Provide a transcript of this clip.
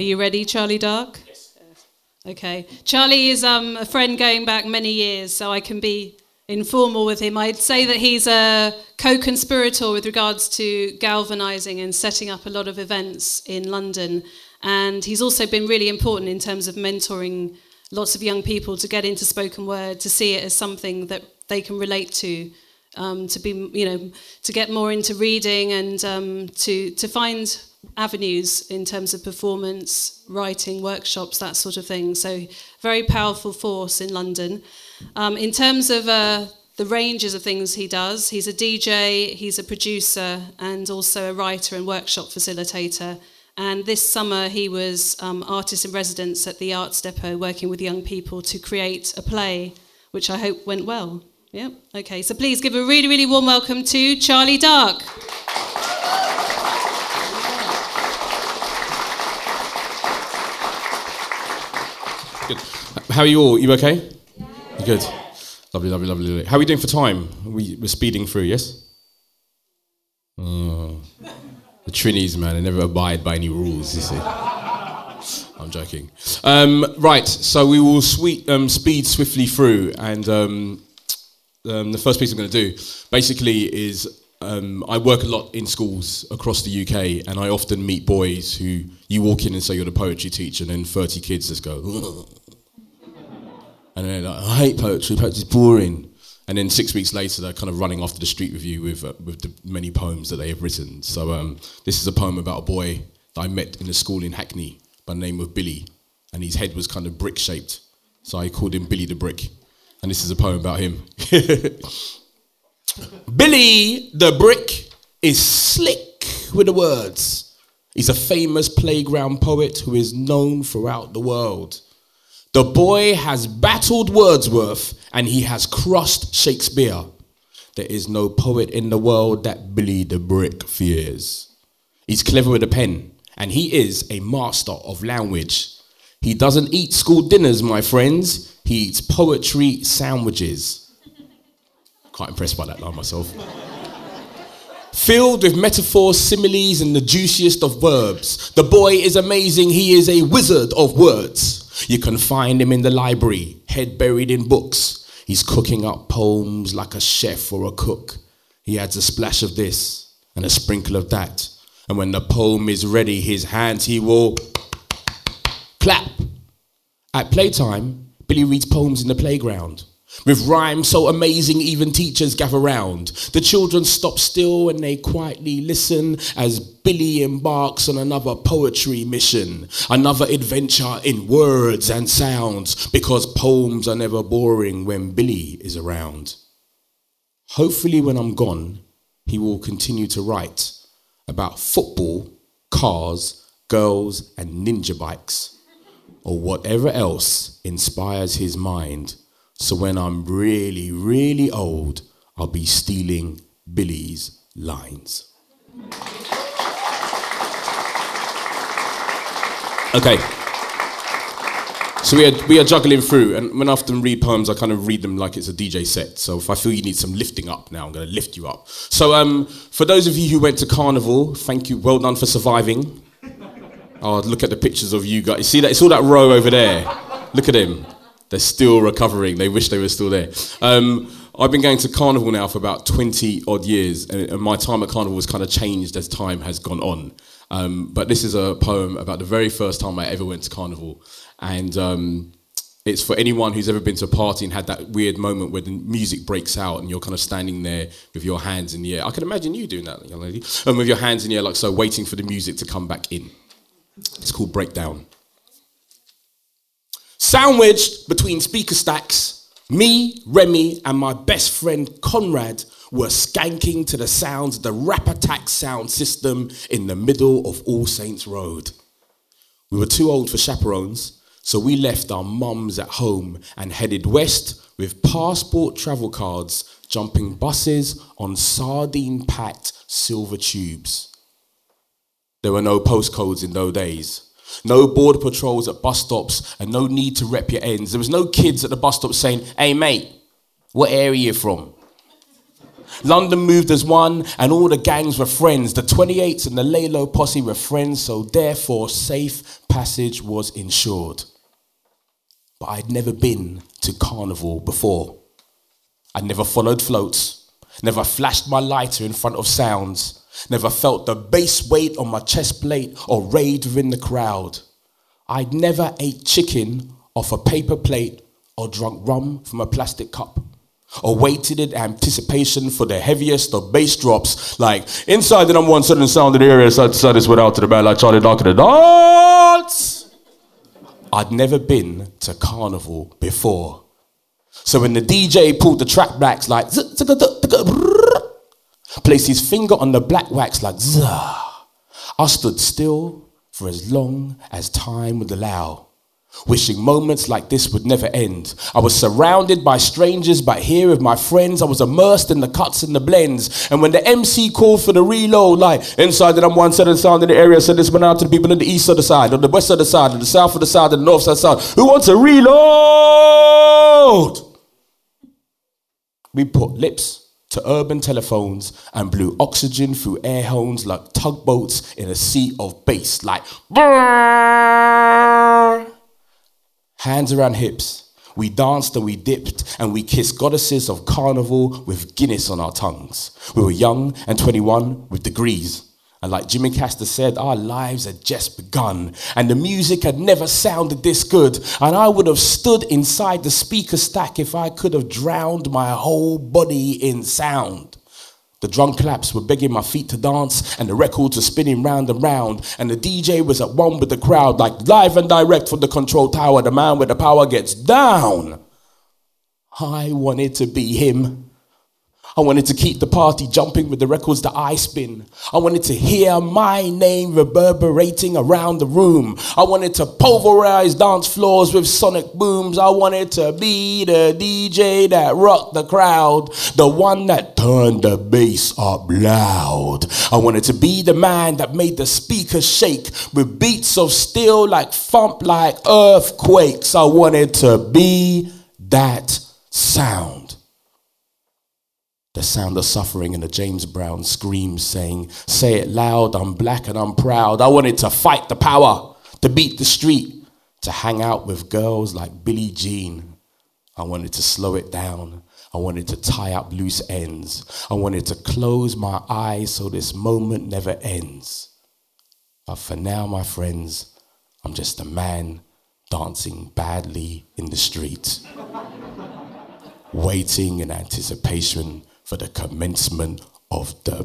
Are you ready, Charlie Dark? Yes. Okay. Charlie is um, a friend going back many years, so I can be informal with him. I'd say that he's a co conspirator with regards to galvanizing and setting up a lot of events in London. And he's also been really important in terms of mentoring lots of young people to get into spoken word, to see it as something that they can relate to. Um, to be, you know, to get more into reading and um, to to find avenues in terms of performance, writing, workshops, that sort of thing. So, very powerful force in London. Um, in terms of uh, the ranges of things he does, he's a DJ, he's a producer, and also a writer and workshop facilitator. And this summer, he was um, artist in residence at the Arts Depot, working with young people to create a play, which I hope went well. Yeah, okay. So please give a really, really warm welcome to Charlie Dark. Good. How are you all? You okay? Good. Lovely, lovely, lovely. How are we doing for time? We, we're speeding through, yes? Oh, the Trinis, man, they never abide by any rules, you see. I'm joking. Um, right, so we will sweet, um, speed swiftly through, and um, um the first piece I'm going to do basically is um, I work a lot in schools across the UK, and I often meet boys who you walk in and say you're the poetry teacher, and then 30 kids just go, and they're like, I hate poetry, poetry's boring. And then six weeks later, they're kind of running off to the street with you with, uh, with the many poems that they have written. So um, this is a poem about a boy that I met in a school in Hackney by the name of Billy. And his head was kind of brick shaped. So I called him Billy the Brick. And this is a poem about him. Billy the Brick is slick with the words. He's a famous playground poet who is known throughout the world. The boy has battled Wordsworth and he has crossed Shakespeare. There is no poet in the world that Billy the Brick fears. He's clever with a pen and he is a master of language. He doesn't eat school dinners, my friends. He eats poetry sandwiches. Quite impressed by that line myself. Filled with metaphors, similes, and the juiciest of verbs. The boy is amazing. He is a wizard of words. You can find him in the library, head buried in books. He's cooking up poems like a chef or a cook. He adds a splash of this and a sprinkle of that. And when the poem is ready, his hands he will clap. At playtime, Billy reads poems in the playground. With rhymes so amazing, even teachers gather round. The children stop still and they quietly listen as Billy embarks on another poetry mission, another adventure in words and sounds, because poems are never boring when Billy is around. Hopefully, when I'm gone, he will continue to write about football, cars, girls, and ninja bikes, or whatever else inspires his mind so when I'm really, really old, I'll be stealing Billy's lines. Okay. So we are, we are juggling through, and when I often read poems, I kind of read them like it's a DJ set. So if I feel you need some lifting up now, I'm going to lift you up. So um, for those of you who went to Carnival, thank you, well done for surviving. Oh, look at the pictures of you guys. You see that? It's all that row over there. Look at him. They're still recovering. They wish they were still there. Um, I've been going to Carnival now for about 20 odd years, and, my time at Carnival has kind of changed as time has gone on. Um, but this is a poem about the very first time I ever went to Carnival. And um, it's for anyone who's ever been to a party and had that weird moment where the music breaks out and you're kind of standing there with your hands in the air. I can imagine you doing that, young lady, and with your hands in the air, like so, waiting for the music to come back in. It's called Breakdown. Sandwiched between speaker stacks, me, Remy, and my best friend Conrad were skanking to the sounds of the Rapattack sound system in the middle of All Saints Road. We were too old for chaperones, so we left our mums at home and headed west with passport travel cards, jumping buses on sardine packed silver tubes. There were no postcodes in those days. No border patrols at bus stops and no need to rep your ends. There was no kids at the bus stop saying, hey mate, what area are you from? London moved as one, and all the gangs were friends. The 28s and the Lalo posse were friends, so therefore safe passage was insured. But I'd never been to carnival before. I'd never followed floats, never flashed my lighter in front of sounds, never felt the bass weight on my chest plate or rayed within the crowd. I'd never ate chicken off a paper plate or drunk rum from a plastic cup or waited in anticipation for the heaviest of bass drops, like inside the number one certain sound in the area, side to side is without to the band like Charlie Dark in the dance. I'd never been to carnival before. So when the DJ pulled the track backs like placed his finger on the black wax like zah. I stood still for as long as time would allow wishing moments like this would never end. I was surrounded by strangers, but here with my friends, I was immersed in the cuts and the blends. And when the MC called for the reload, like inside the number one certain sound in the area, so this went out to the people on the east of the side, on the west of the side, on the south of the side, and the north side side. Who wants a reload? We put lips to urban telephones and blew oxygen through air horns like tugboats in a sea of bass, like hands around hips. We danced and we dipped and we kissed goddesses of carnival with Guinness on our tongues. We were young and 21 with degrees. And like Jimmy Castor said, our lives had just begun, and the music had never sounded this good. And I would have stood inside the speaker stack if I could have drowned my whole body in sound. The drum claps were begging my feet to dance, and the records were spinning round and round, and the DJ was at one with the crowd, like live and direct from the control tower. The man with the power gets down. I wanted to be him. I wanted to keep the party jumping with the records that I spin. I wanted to hear my name reverberating around the room. I wanted to pulverize dance floors with sonic booms. I wanted to be the DJ that rocked the crowd, the one that turned the bass up loud. I wanted to be the man that made the speakers shake with beats of steel like thump like earthquakes. I wanted to be that sound. The sound of suffering and the James Brown screams saying, Say it loud, I'm black and I'm proud. I wanted to fight the power, to beat the street, to hang out with girls like Billie Jean. I wanted to slow it down. I wanted to tie up loose ends. I wanted to close my eyes so this moment never ends. But for now, my friends, I'm just a man dancing badly in the street, waiting in anticipation for the commencement of the